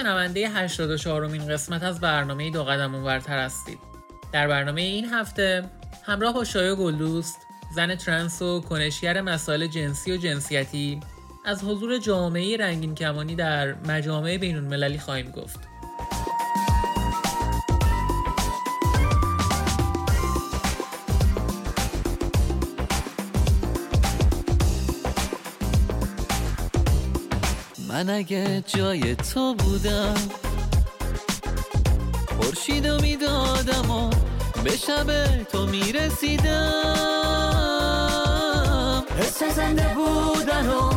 شنونده 84 مین قسمت از برنامه دو قدم اونورتر هستید. در برنامه این هفته همراه با شایو گلدوست زن ترنس و کنشگر مسائل جنسی و جنسیتی از حضور جامعه رنگین کمانی در مجامع بین المللی خواهیم گفت. من اگه جای تو بودم خورشید و می‌دادم و به شب تو می‌رسیدم. حس زنده بودن و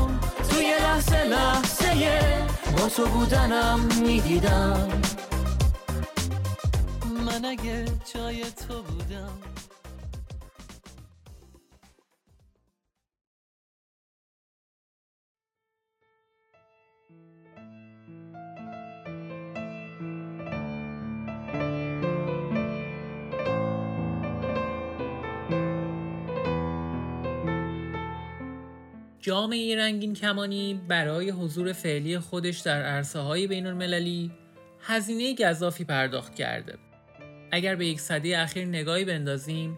توی لحظه لحظه با تو بودنم می‌دیدم. من اگه جای تو بودم. جامعه رنگین کمانی برای حضور فعلی خودش در عرصه های بین المللی هزینه گذافی پرداخت کرده. اگر به یک صده اخیر نگاهی بندازیم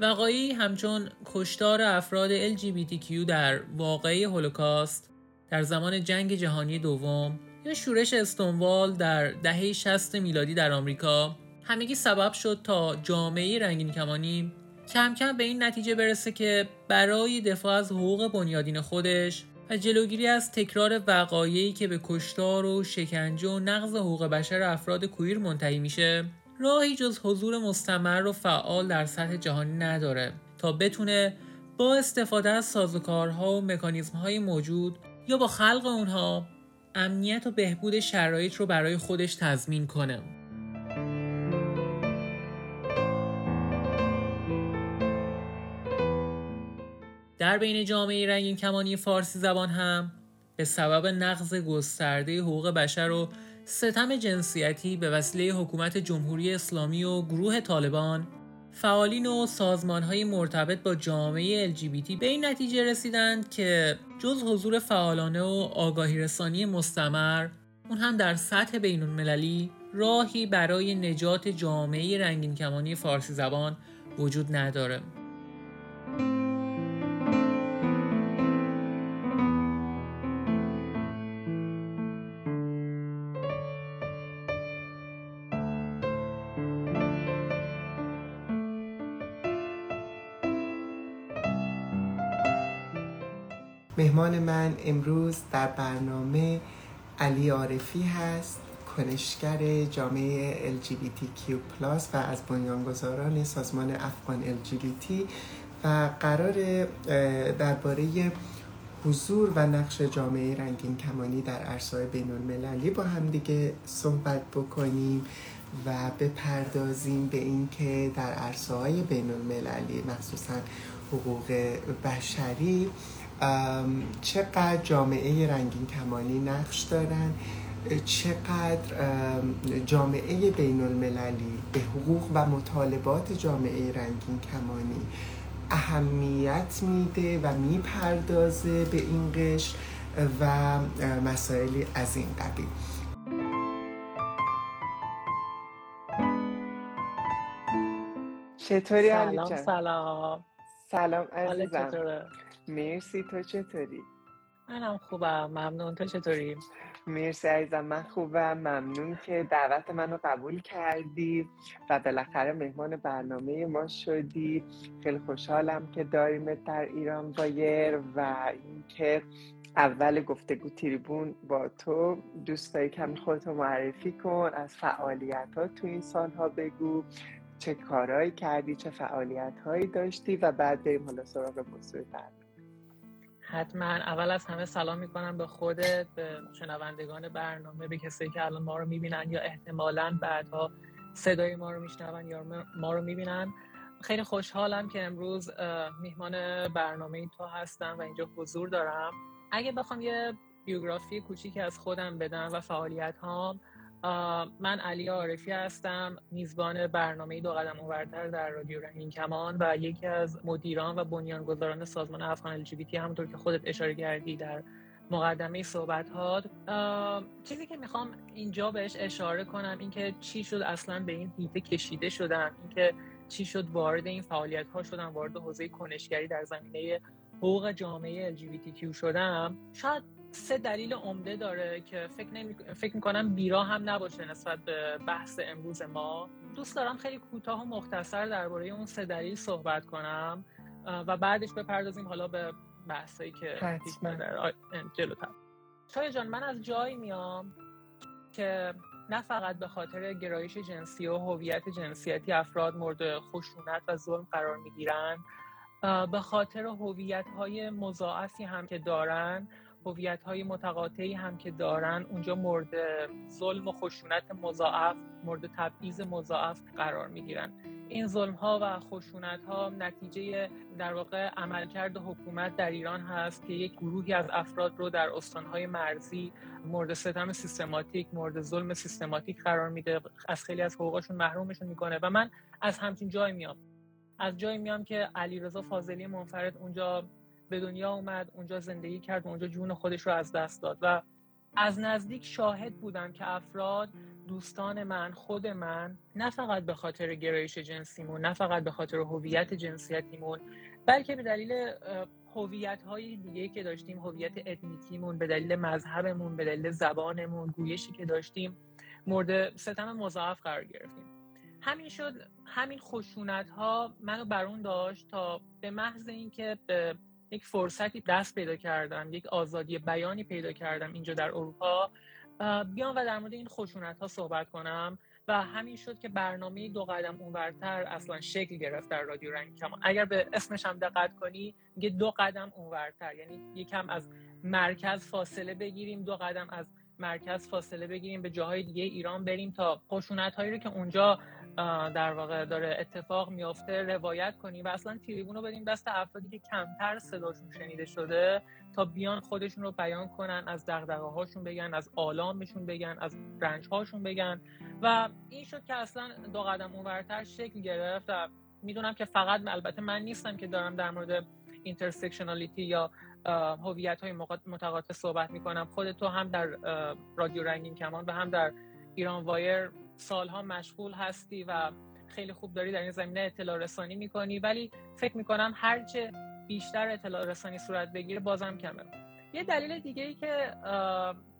وقایعی همچون کشتار افراد LGBTQ در واقعی هولوکاست در زمان جنگ جهانی دوم یا شورش استونوال در دهه 60 میلادی در آمریکا همگی سبب شد تا جامعه رنگین کمانی کم کم به این نتیجه برسه که برای دفاع از حقوق بنیادین خودش و جلوگیری از تکرار وقایعی که به کشتار و شکنجه و نقض حقوق بشر افراد کویر منتهی میشه راهی جز حضور مستمر و فعال در سطح جهانی نداره تا بتونه با استفاده از سازوکارها و مکانیزمهای موجود یا با خلق اونها امنیت و بهبود شرایط رو برای خودش تضمین کنه. در بین جامعه رنگین کمانی فارسی زبان هم به سبب نقض گسترده حقوق بشر و ستم جنسیتی به وسیله حکومت جمهوری اسلامی و گروه طالبان فعالین و سازمان های مرتبط با جامعه LGBT به این نتیجه رسیدند که جز حضور فعالانه و آگاهی رسانی مستمر اون هم در سطح بین المللی راهی برای نجات جامعه رنگین کمانی فارسی زبان وجود نداره. مهمان من امروز در برنامه علی عارفی هست کنشگر جامعه LGBTQ+ و از بنیانگذاران سازمان افغان LGBT و قرار درباره حضور و نقش جامعه رنگین کمانی در عرصه بین المللی با هم دیگه صحبت بکنیم و بپردازیم به اینکه در عرصه های بین المللی مخصوصا حقوق بشری چقدر جامعه رنگین کمانی نقش دارن چقدر جامعه بین المللی به حقوق و مطالبات جامعه رنگین کمانی اهمیت میده و می‌پردازه به این قشر و مسائلی از این قبیل چطوری سلام؟ سلام سلام عزیزم؟ مرسی تو چطوری؟ منم خوبم. ممنون. تو چطوری؟ مرسی عزیزم. من خوبم. ممنون که دعوت منو قبول کردی و بالاخره مهمان برنامه ما شدی. خیلی خوشحالم که داریمت در ایران وایر و اینکه اول گفتگو تریبون با تو. دوست داری کمی خودتو معرفی کن از فعالیت ها تو این سالها بگو. چه کارهایی کردی؟ چه فعالیت هایی داشتی؟ و بعد بریم حالا سراغ موضوع برنامه حتما. اول از همه سلام می‌کنم به خودت به شنوندگان برنامه به کسایی که الان ما رو می‌بینن یا احتمالا بعدها صدای ما رو میشنون یا ما رو می‌بینن. خیلی خوشحالم که امروز میهمان برنامه تو هستم و اینجا حضور دارم. اگه بخوام یه بیوگرافی کوچیکی از خودم بدم و فعالیت هام من علی عارفی هستم میزبان برنامه دو قدم اونورتر در رادیو رنگین کمان و یکی از مدیران و بنیانگذاران سازمان افغان ال همونطور که خودت اشاره کردی در مقدمه صحبت ها چیزی که می‌خوام اینجا بهش اشاره کنم اینکه چی شد اصلا به این هیته کشیده شدم اینکه چی شد وارد این فعالیت ها شدم وارد حوزه کنشگری در زمینه حقوق جامعه LGBTQ شدم. شاید سه دلیل عمده داره که فکر, نمی... فکر می‌کنم بیرا هم نباشه نسبت به بحث امروز ما. دوست دارم خیلی کوتاه و مختصر درباره اون سه دلیل صحبت کنم و بعدش بپردازیم حالا به بحثایی که در جلوتر. شاید جان من از جایی میام که نه فقط به خاطر گرایش جنسی و هویت جنسیتی افراد مورد خشونت و ظلم قرار می‌گیرن به خاطر هویت های مضاعفی هم که دارن هویت های متقاطعی هم که دارن اونجا مورد ظلم و خشونت مضاعف مورد تبعیض مضاعف قرار می‌گیرن. این ظلم ها و خشونت ها نتیجه در واقع عملکرد حکومت در ایران هست که یک گروهی از افراد رو در استانهای مرزی مورد ستم سیستماتیک مورد ظلم سیستماتیک قرار میده. از خیلی از حقوقشون محرومشون می‌کنه و من از همچین جای میام. از جایی میام که علیرضا فاضلی منفرد اونجا به دنیا اومد اونجا زندگی کرد و اونجا جون خودش رو از دست داد و از نزدیک شاهد بودم که افراد دوستان من خود من نه فقط به خاطر گرایش جنسیمون نه فقط به خاطر هویت جنسیتیمون بلکه به دلیل هویت های دیگه که داشتیم هویت اتنیکیمون به دلیل مذهبمون به دلیل زبانمون گویشی که داشتیم مورد ستم مضاعف قرار گرفتیم. همین شد همین خشونت ها منو برون داشت تا به محض اینکه به یک فرصتی دست پیدا کردم یک آزادی بیانی پیدا کردم اینجا در اروپا. بیام و در مورد این خشونت ها صحبت کنم و همین شد که برنامه دو قدم اونورتر اصلا شکل گرفت در رادیو رنگ کمان. اگر به اسمش هم دقت کنی میگه دو قدم اونورتر. یعنی یکم از مرکز فاصله بگیریم دو قدم از مرکز فاصله بگیریم به جاهای دیگه ایران بریم تا خشونت هایی رو که اونجا در واقع داره اتفاق میافته روایت کنیم و اصلا تریبون رو بدیم دست افرادی که کمتر صداشون شنیده شده تا بیان خودشون رو بیان کنن از دغدغه هاشون بگن از آلامشون بگن از رنج هاشون بگن. و این شد که اصلا دو قدم اونورتر شکل گرفت و می‌دونم که فقط البته من نیستم که دارم در مورد intersectionality یا هویت های متقاطع صحبت می‌کنم. خود تو هم در رادیو رنگین کمان و هم در ایران وایر سالها مشغول هستی و خیلی خوب داری در این زمینه اطلاع رسانی می‌کنی ولی فکر می‌کنم هرچه بیشتر اطلاع رسانی صورت بگیره بازم کمه. یه دلیل دیگه ای که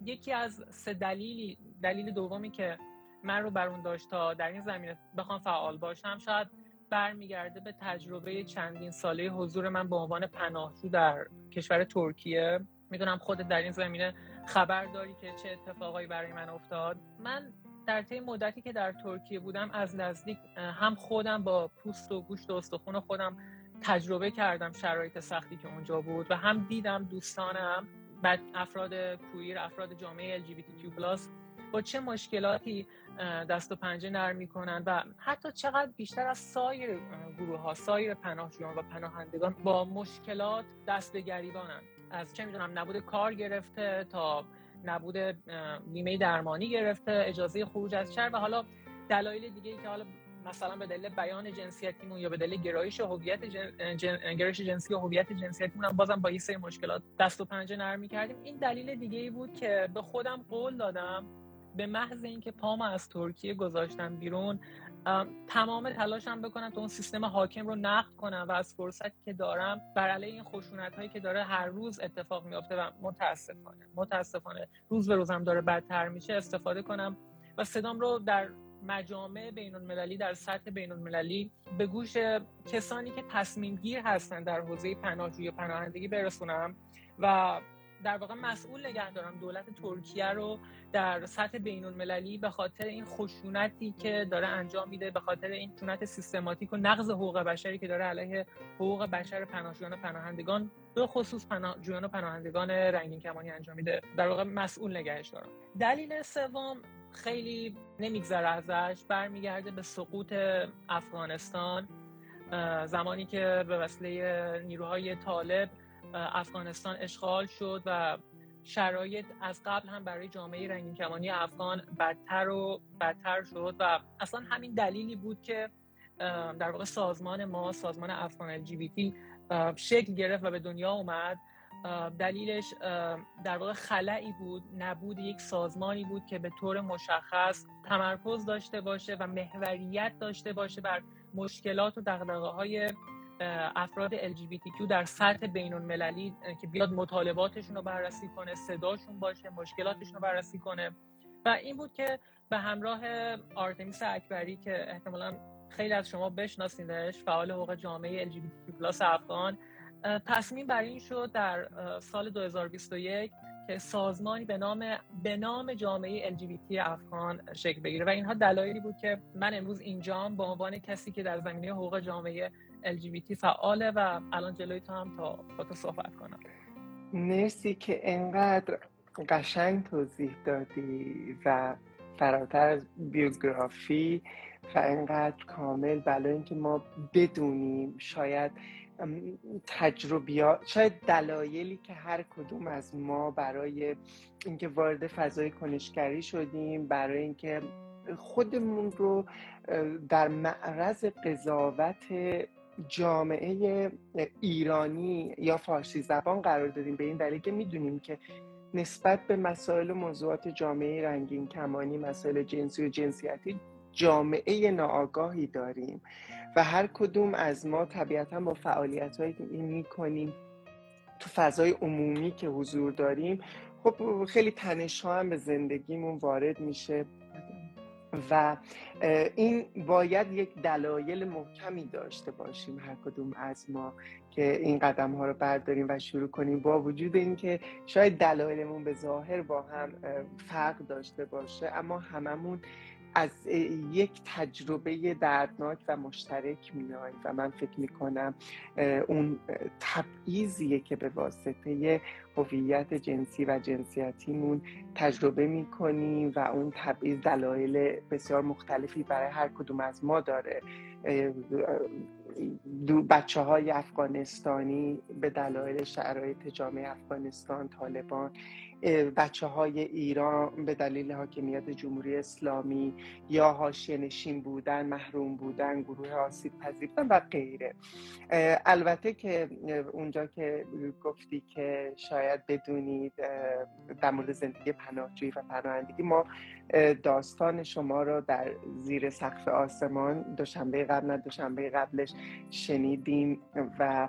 یکی از سه دلیلی دلیل دومی که من رو بر اون داشت تا در این زمینه بخوام فعال باشم شاید برمیگرده به تجربه چندین ساله حضور من به عنوان پناهجو در کشور ترکیه. می‌دونم خودت در این زمینه خبر داری که چه اتفاقایی برای من افتاد. من در طی مدتی که در ترکیه بودم از نزدیک هم خودم با پوست و گوشت و استخون خودم تجربه کردم شرایط سختی که اونجا بود و هم دیدم دوستانم بعد افراد کویر افراد جامعه LGBTQ+ با چه مشکلاتی دست و پنجه نرم می‌کنن و حتی چقدر بیشتر از سایر گروه ها سایر پناهجویان و پناهندگان با مشکلات دست به گریبانن. از چه می‌دونم نبود کار گرفته تا نبود بیمه درمانی گرفته اجازه خروج از شهر و حالا دلایل دیگه ای که حالا مثلا به دلیل بیان جنسیتیمون یا به دلیل گرایش هویت جن... گرایش جنسی و هویت جنسیتیمون هم بازم با یه سری مشکلات دست و پنجه نرم کردیم این دلیل دیگه ای بود که به خودم قول دادم به محض اینکه پام از ترکیه گذاشتم بیرون تمام تلاشم بکنم تا اون سیستم حاکم رو نقد کنم و از فرصتی که دارم بر علیه این خشونت هایی که داره هر روز اتفاق میافته و متاسفانه متاسفانه روز به روزم داره بدتر میشه استفاده کنم و صدام رو در مجامع بین المللی در سطح بین المللی به گوش کسانی که تصمیم گیر هستن در حوزه پناهجویی و پناهندگی برسونم و در واقع مسئول نگه دارم دولت ترکیه رو در سطح بین المللی به خاطر این خشونتی که داره انجام میده به خاطر این خشونت سیستماتیک و نقض حقوق بشری که داره علیه حقوق بشر پناهجویان و پناهندگان به خصوص پناهجویان و پناهندگان رنگین کمانی انجام میده. در واقع مسئول نگهش دارم. دلیل سوم خیلی نمیگذره ازش برمیگرده به سقوط افغانستان زمانی که به وسیله نیروهای طالب افغانستان اشغال شد و شرایط از قبل هم برای جامعه رنگین کمانی افغان بدتر و بدتر شد و اصلا همین دلیلی بود که در واقع سازمان ما سازمان افغان تی شکل گرفت و به دنیا اومد. دلیلش در واقع خلعی بود نبود یک سازمانی بود که به طور مشخص تمرکز داشته باشه و محوریت داشته باشه بر مشکلات و دقدقه های افراد LGBTQ در سطح بین المللی که بیاد مطالباتشون رو بررسی کنه صداشون باشه مشکلاتشون رو بررسی کنه. و این بود که به همراه آرتمیس اکبری که احتمالا خیلی از شما بشناسیدش فعال حقوق جامعه LGBTQ افغان تصمیم بر این شد در سال 2021 که سازمانی به نام به نام جامعه LGBT افغان شکل بگیره. و اینها دلایلی بود که من امروز اینجام به عنوان کسی که در زمینه حقوق جامعه LGBT فعاله و الان جلوی تو هم تا با تو صحبت کنم. مرسی که انقدر قشنگ توضیح دادی و فراتر از بیوگرافی و انقدر کامل بلا اینکه ما بدونیم شاید تجربیات شاید دلایلی که هر کدوم از ما برای اینکه وارد فضای کنشگری شدیم برای اینکه خودمون رو در معرض قضاوت جامعه ایرانی یا فارسی زبان قرار دادیم. به این دلیل که می‌دونیم که نسبت به مسائل و موضوعات جامعه رنگین کمانی مسائل جنسی و جنسیتی جامعه ناآگاهی داریم و هر کدوم از ما طبیعتا با فعالیت هایی که می‌کنیم تو فضای عمومی که حضور داریم خب خیلی تنش ها هم به زندگیمون وارد میشه. و این باید یک دلایل محکمی داشته باشیم هر کدوم از ما. که این قدم ها رو برداریم و شروع کنیم با وجود اینکه شاید دلایلمون به ظاهر با هم فرق داشته باشه اما هممون از یک تجربه دردناک و مشترک میایم و من فکر می‌کنم اون تبعیضیه که به واسطه هویت جنسی و جنسیتیمون تجربه می‌کنیم و اون تبعیض دلایل بسیار مختلفی برای هر کدوم از ما داره. بچه های افغانستانی به دلایل شرایط جامعه افغانستان طالبان بچه های ایران به دلیل حاکمیت جمهوری اسلامی یا حاشیه نشین بودن محروم بودن گروه آسیب پذیرتن و غیره. البته که اونجا که گفتی که شاید بدونید در مورد زندگی پناهجویی و پناهندگی ما داستان شما رو در زیر سقف آسمان دوشنبه قبل نه دوشنبه قبلش شنیدیم و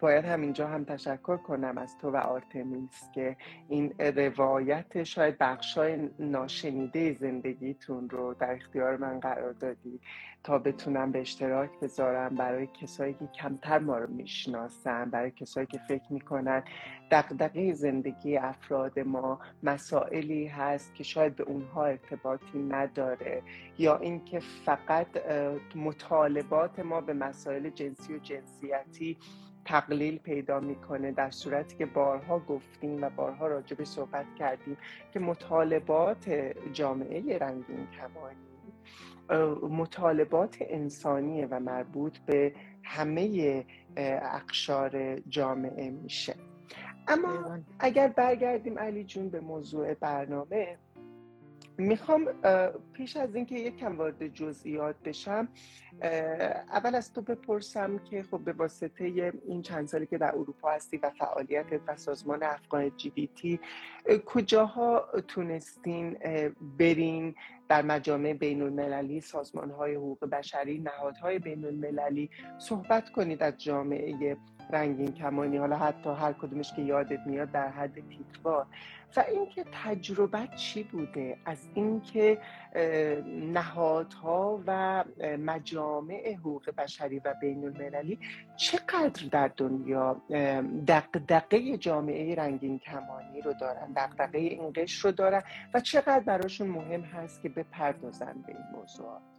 باید همینجا هم تشکر کنم از تو و آرتمیس که این روایت شاید بخشای ناشنیده زندگیتون رو در اختیار من قرار دادی. تا بتونم به اشتراک بذارم برای کسایی که کمتر ما رو می‌شناسن برای کسایی که فکر می‌کنن دقدقه زندگی افراد ما مسائلی هست که شاید به اونها ارتباطی نداره یا اینکه فقط مطالبات ما به مسائل جنسی و جنسیتی تقلیل پیدا می‌کنه در صورتی که بارها گفتیم و بارها راجع به صحبت کردیم که مطالبات جامعه رنگین کمانی مطالبات انسانیه و مربوط به همه اقشار جامعه میشه. اما اگر برگردیم علی جون به موضوع برنامه می‌خوام پیش از اینکه یک کم وارد جزئیات بشم اول از تو بپرسم که خب به واسطه این چند سالی که در اروپا هستی و فعالیت و سازمان افغان جی بی تی کجاها تونستین برین در مجامع بین المللی سازمان های حقوق بشری نهادهای بین المللی صحبت کنید از جامعه رنگین کمانی حالا حتی هر کدومش که یادت میاد در حد تیتوار و اینکه تجربه چی بوده؟ از اینکه نهادها و مجامع حقوق بشری و بین المللی چقدر در دنیا دقدقه جامعه رنگین کمانی رو دارن دقدقه این قشر رو دارن و چقدر براشون مهم هست که بپردازن به این موضوعات؟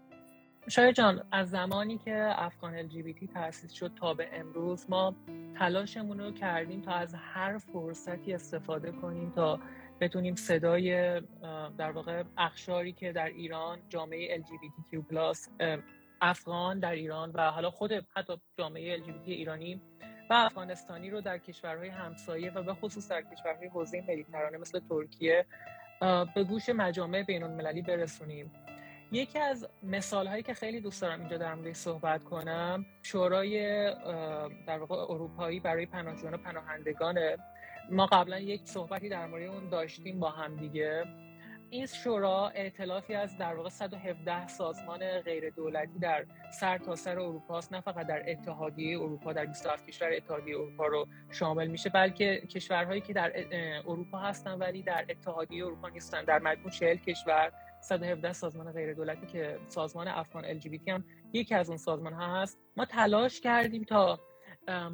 شاید جان از زمانی که افغان LGBT تأسیس شد تا به امروز ما تلاشمون رو کردیم تا از هر فرصتی استفاده کنیم تا بتونیم صدای در واقع اخشاری که در ایران جامعه LGBTQ+ افغان در ایران و حالا خود حتی جامعه LGBT ایرانی و افغانستانی رو در کشورهای همسایه و به خصوص در کشورهای حوزه مدیترانه مثل ترکیه به گوش مجامع بین المللی برسونیم. یکی از مثال هایی که خیلی دوست دارم اینجا در موردش صحبت کنم شورای در واقع اروپایی برای پناهجویان و پناهندگانه ما قبلا یک صحبتی در مورد اون داشتیم با هم دیگه. این شورا ائتلافی از در واقع 117 سازمان غیر دولتی در سر تا سر اروپا است نه فقط در اتحادیه اروپا در 27 کشور اتحادیه اروپا رو شامل میشه بلکه کشورهایی که در اروپا هستن ولی در اتحادیه اروپا نیستن. در مجموع 40 کشور 117 سازمان غیر دولتی که سازمان افغان ال هم یکی از اون سازمان ها هست. ما تلاش کردیم تا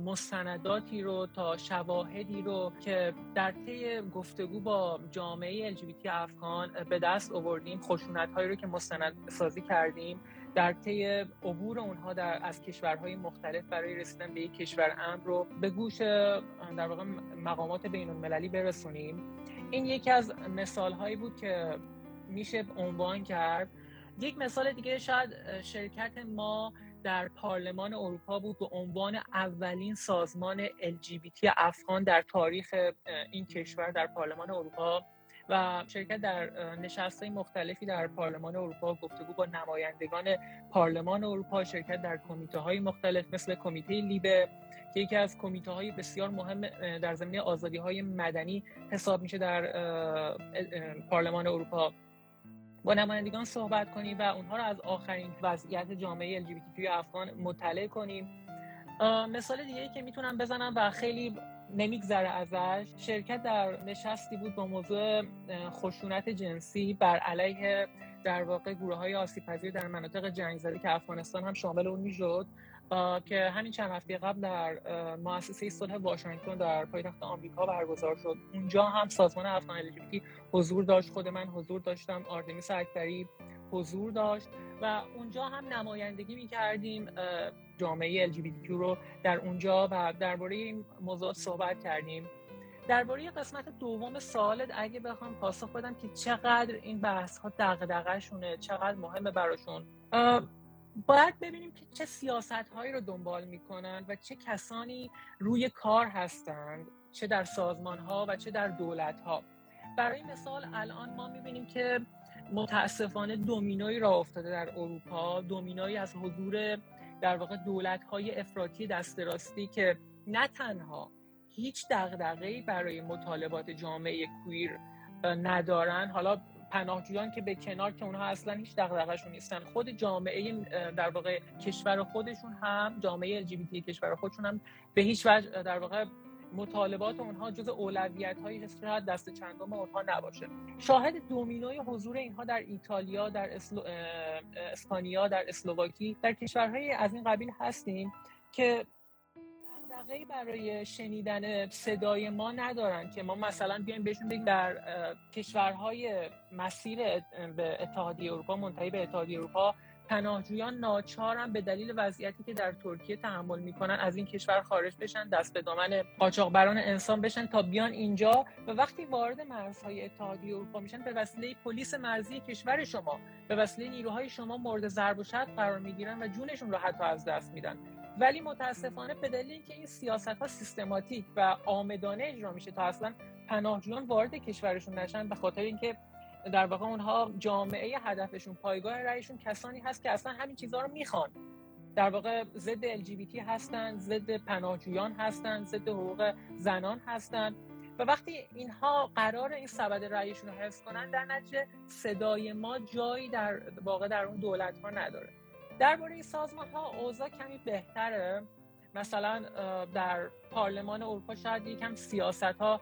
مستنداتی رو تا شواهدی رو که در طی گفتگو با جامعه LGBT افغان به دست آوردیم خشونت هایی رو که مستند سازی کردیم. در طی عبور اونها در از کشورهای مختلف برای رسیدن به یک کشور امن رو به گوش در واقع مقامات بین المللی برسونیم. این یکی از مثال هایی بود که میشه عنوان کرد. یک مثال دیگه شاید شرکت ما در پارلمان اروپا بود به عنوان اولین سازمان LGBT افغان در تاریخ این کشور در پارلمان اروپا و شرکت در نشستهای مختلفی در پارلمان اروپا گفتگو با نمایندگان پارلمان اروپا شرکت در کمیته های مختلف مثل کمیته لیبه که یکی از کمیته های بسیار مهم در زمینه آزادی های مدنی حساب میشه در پارلمان اروپا. با نمایندگان صحبت کنیم و اونها رو از آخرین وضعیت جامعه LGBT افغان مطلع کنیم. مثال دیگه ای که می‌تونم بزنم و خیلی نمیگذره ازش شرکت در نشستی بود با موضوع خشونت جنسی بر علیه در واقع گروه های آسیب در مناطق جنگ زده که افغانستان هم شامل اون می‌شد. که همین چند هفته قبل در مؤسسه صلح واشنگتن در پایتخت آمریکا برگزار شد. اونجا هم سازمان افغان LGBT حضور داشت خود من حضور داشتم آردمیس اکبری حضور داشت و اونجا هم نمایندگی می کردیم جامعه LGBT رو در اونجا و درباره این موضوع صحبت کردیم. درباره قسمت دوم سوالت اگه بخوام پاسخ بدم که چقدر این بحث ها دغدغه شونه چقدر مهمه براشون؟ باید ببینیم که چه سیاست هایی رو دنبال می‌کنن و چه کسانی روی کار هستند چه در سازمان ها و چه در دولت ها برای مثال الان ما می‌بینیم که متاسفانه دومینوی را افتاده در اروپا دومینوی از حضور در واقع دولت های افراطی دست راستی که نه تنها هیچ دغدغه‌ای برای مطالبات جامعه کویر ندارن حالا پناهجویان که به کنار که اونها اصلا هیچ دغدغه‌شون نیستن. خود جامعه در واقع کشور خودشون هم جامعه LGBT کشور خودشون هم به هیچ وجه در واقع مطالبات اونها جز اولویت هایی شاید دست چندم اونها نباشه. شاهد دومینوی حضور اینها در ایتالیا در اسپانیا در اسلوواکی در کشورهای از این قبیل هستیم که دغدغه‌ای برای شنیدن صدای ما ندارن که ما مثلا بیایم بهشون بگیم در کشورهای مسیر به اتحادیه اروپا منتهی به اتحادیه اروپا پناهجویان ناچارن به دلیل وضعیتی که در ترکیه تحمل می‌کنن از این کشور خارج بشن دست به دامن قاچاقبران انسان بشن تا بیان اینجا و وقتی وارد مرزهای اتحادیه اروپا میشن به وسیله پلیس مرزی کشور شما به وسیله نیروهای شما مورد ضرب و شتم قرار می‌گیرن و جونشون رو حتی از دست میدن. ولی متاسفانه به دلیل اینکه این سیاست ها سیستماتیک و آمدانه اجرا میشه تا اصلا پناهجویان وارد کشورشون نشن به خاطر اینکه در واقع اونها جامعه هدفشون پایگاه رأیشون کسانی هست که اصلا همین چیزها رو می‌خوان. در واقع ضد LGBT هستند ضد پناهجویان هستند ضد حقوق زنان هستند و وقتی اینها قرار این سبد رأیشون رو حفظ کنن در نتیجه صدای ما جایی در واقع در اون دولت ها نداره. درباره سازمان ها اوضاع کمی بهتره. مثلا در پارلمان اروپا شاید یکم سیاست ها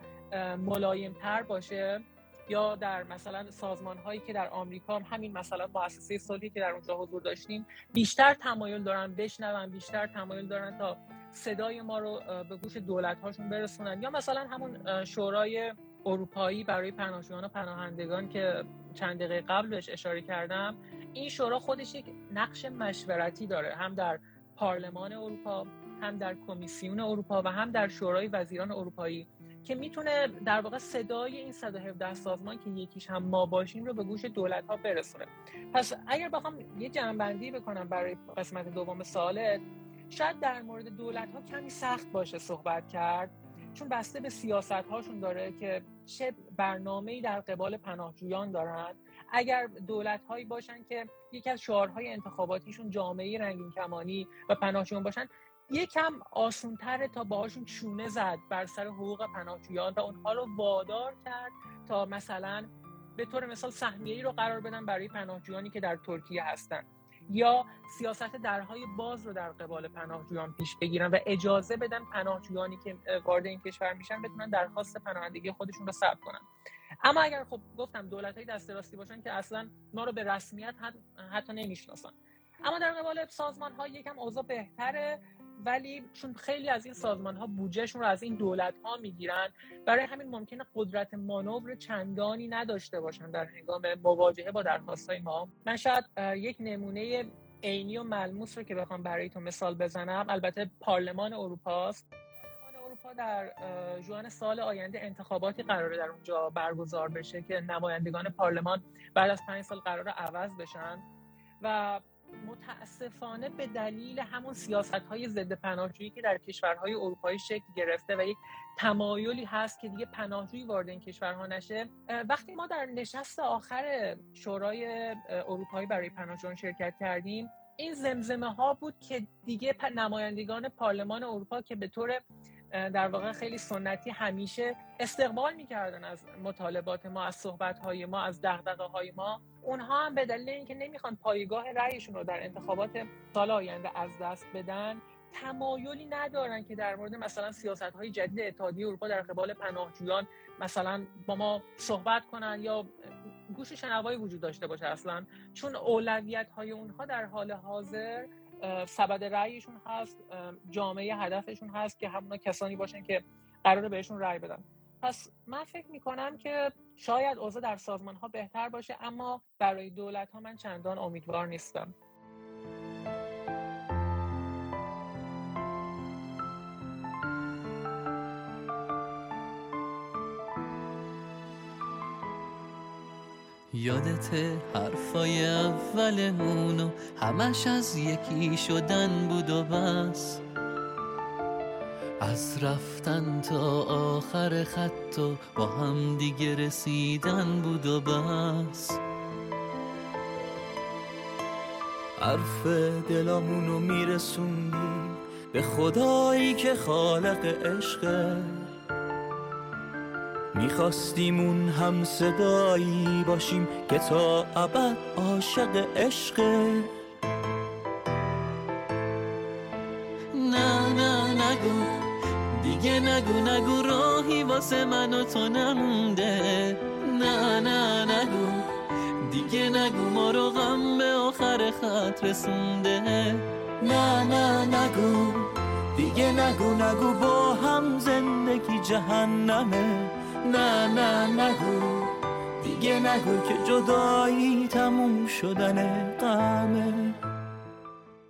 ملایم تر باشه یا در مثلا سازمان هایی که در آمریکا همین مثلا مؤسسه صلحی که در اونجا حضور داشتیم بیشتر تمایل دارن بشنون بیشتر تمایل دارن تا صدای ما رو به گوش دولت هاشون برسونن. یا مثلا همون شورای اروپایی برای پناهجویان و پناهندگان که چند دقیقه قبل بهش اشاره کردم این شورا خودش یک نقش مشورتی داره هم در پارلمان اروپا هم در کمیسیون اروپا و هم در شورای وزیران اروپایی که می‌تونه در واقع صدای این 117 سازمان که یکیش هم ما باشیم رو به گوش دولت ها برسونه. پس اگر بخوام یه جنبندی بکنم برای قسمت دوم سالت شاید در مورد دولت ها کمی سخت باشه صحبت کرد. چون بسته به سیاست هاشون داره که چه برنامه‌ای در قبال پناهجویان دارن. اگر دولت هایی باشن که یکی از شعارهای انتخاباتیشون جامعه رنگین کمانی و پناهجویان باشن یکم آسونتره تا باهاشون چونه زد بر سر حقوق پناهجویان و اونها رو وادار کرد تا مثلا به طور مثال سهمیه‌ای رو قرار بدن برای پناهجویانی که در ترکیه هستن. یا سیاست درهای باز رو در قبال پناهجویان پیش بگیرن و اجازه بدن پناهجویانی که وارد این کشور میشن بتونن درخواست پناهندگی خودشون رو ثبت کنن. اما اگر خب گفتم دولت های دست راستی باشن که اصلا ما رو به رسمیت حتی نمی‌شناسن. اما در قبال سازمان ها یکم اوضاع بهتره. ولی چون خیلی از این سازمان ها بودجهشون رو از این دولت ها می‌گیرن برای همین ممکنه قدرت مانور چندانی نداشته باشن در هنگام مواجهه با درخواست های ما. من شاید یک نمونه عینی و ملموس رو که بخوام برای تو مثال بزنم البته پارلمان اروپاست اروپا در جوان سال آینده انتخاباتی قراره در اونجا برگزار بشه که نمایندگان پارلمان بعد از پنج سال قرار عوض بشن. و متاسفانه به دلیل همون سیاست های ضد پناهجویی که در کشورهای اروپایی شکل گرفته و یک تمایلی هست که دیگه پناهجویی وارد این کشورها نشه وقتی ما در نشست آخر شورای اروپایی برای پناهجویان شرکت کردیم این زمزمه ها بود که دیگه نمایندگان پارلمان اروپا که به طور در واقع خیلی سنتی همیشه استقبال می‌کردن از مطالبات ما از صحبت های ما از دغدغه های ما اونها هم به دلیل اینکه نمی‌خوان پایگاه رأیشون رو در انتخابات سال آینده از دست بدن تمایلی ندارن که در مورد مثلا سیاست های جدید اتحادیه اروپا در قبال پناهجویان مثلا با ما صحبت کنن یا گوش شنوایی وجود داشته باشه اصلا. چون اولویت های اونها در حال حاضر سبد رأیشون هست جامعه هدفشون هست که همونا کسانی باشن که قراره بهشون رأی بدن. پس من فکر می‌کنم که شاید اوضاع در سازمان ها بهتر باشه اما برای دولت ها من چندان امیدوار نیستم. یادت حرفای اولمون و همش از یکی شدن بود و بس. از رفتن تا آخر خط و با هم دیگه رسیدن بود و بس. حرف دلامونو میرسوندی به خدایی که خالق عشقه می‌خواستیم اون هم صدایی باشیم که تا ابد عاشق عشقه واسه من و تو نمونده. نه نه نگو. دیگه نگو ما رو غم به آخر خط رسونده. نه نه نگو. دیگه نگو نگو با هم زندگی جهنمه. نه نه نگو. دیگه نگو که جدایی تموم شدن قمه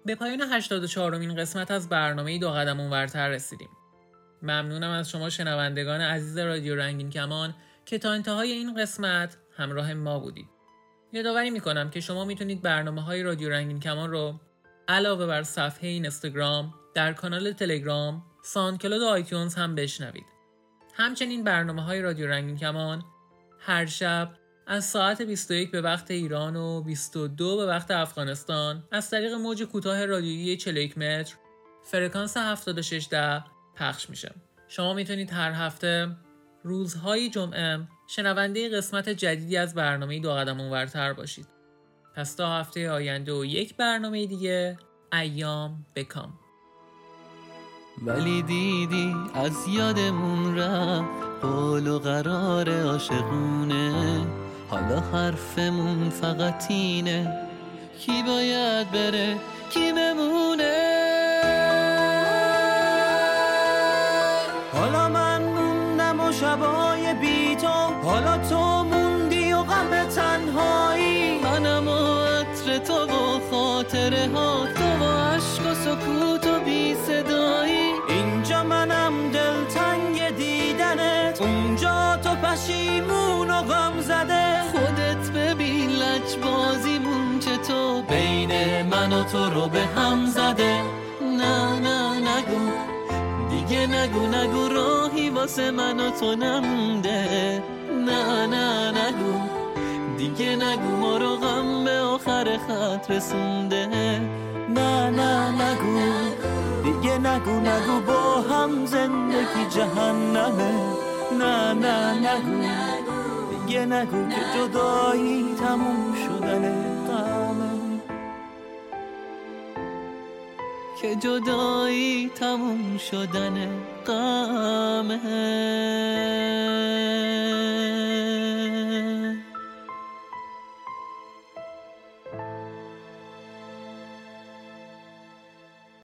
به پایان 84 امین قسمت از برنامه دو قدم اونورتر رسیدیم. ممنونم از شما شنوندگان عزیز رادیو رنگین کمان که تا انتهای این قسمت همراه ما بودید. یادآوری می‌کنم که شما می‌تونید برنامه های رادیو رنگین کمان رو علاوه بر صفحه اینستاگرام در کانال تلگرام SoundCloud و iTunes هم بشنوید. همچنین برنامه های رادیو رنگین کمان هر شب از ساعت 21 به وقت ایران و 22 به وقت افغانستان از طریق موج کوتاه رادیویی 41 متر فرکانس 76 پخش میشه. شما می‌تونید هر هفته روزهای جمعه شنونده قسمت جدیدی از برنامه دو قدم اونورتر باشید. پس تا هفته آینده و یک برنامه دیگه ایام بکام. ولی دیدی از یادمون رفت قول و قرار عاشقونه حالا حرفمون فقط اینه کی باید بره کی بمونه شبای بی تو حالا تو موندی و غم تنهایی. منم و عطر تو و خاطره ها تو و عشق و سکوت و بی صدایی. اینجا منم دلتنگ دیدنت اونجا تو پشیمون و غم زده. خودت ببین لج بازیمون تو بین من و تو رو به هم زده. نه نه. دیگه نگو نگو راهی واسه من و تو نمونده. نه نه نگو. دیگه نگو ما رو غم به آخر خط رسونده. نه نه نگو. دیگه نگو نگو با هم زندگی جهنمه نه نه نگو. دیگه نگو که جدایی تموم شدن که جدایی تموم شدن قمه.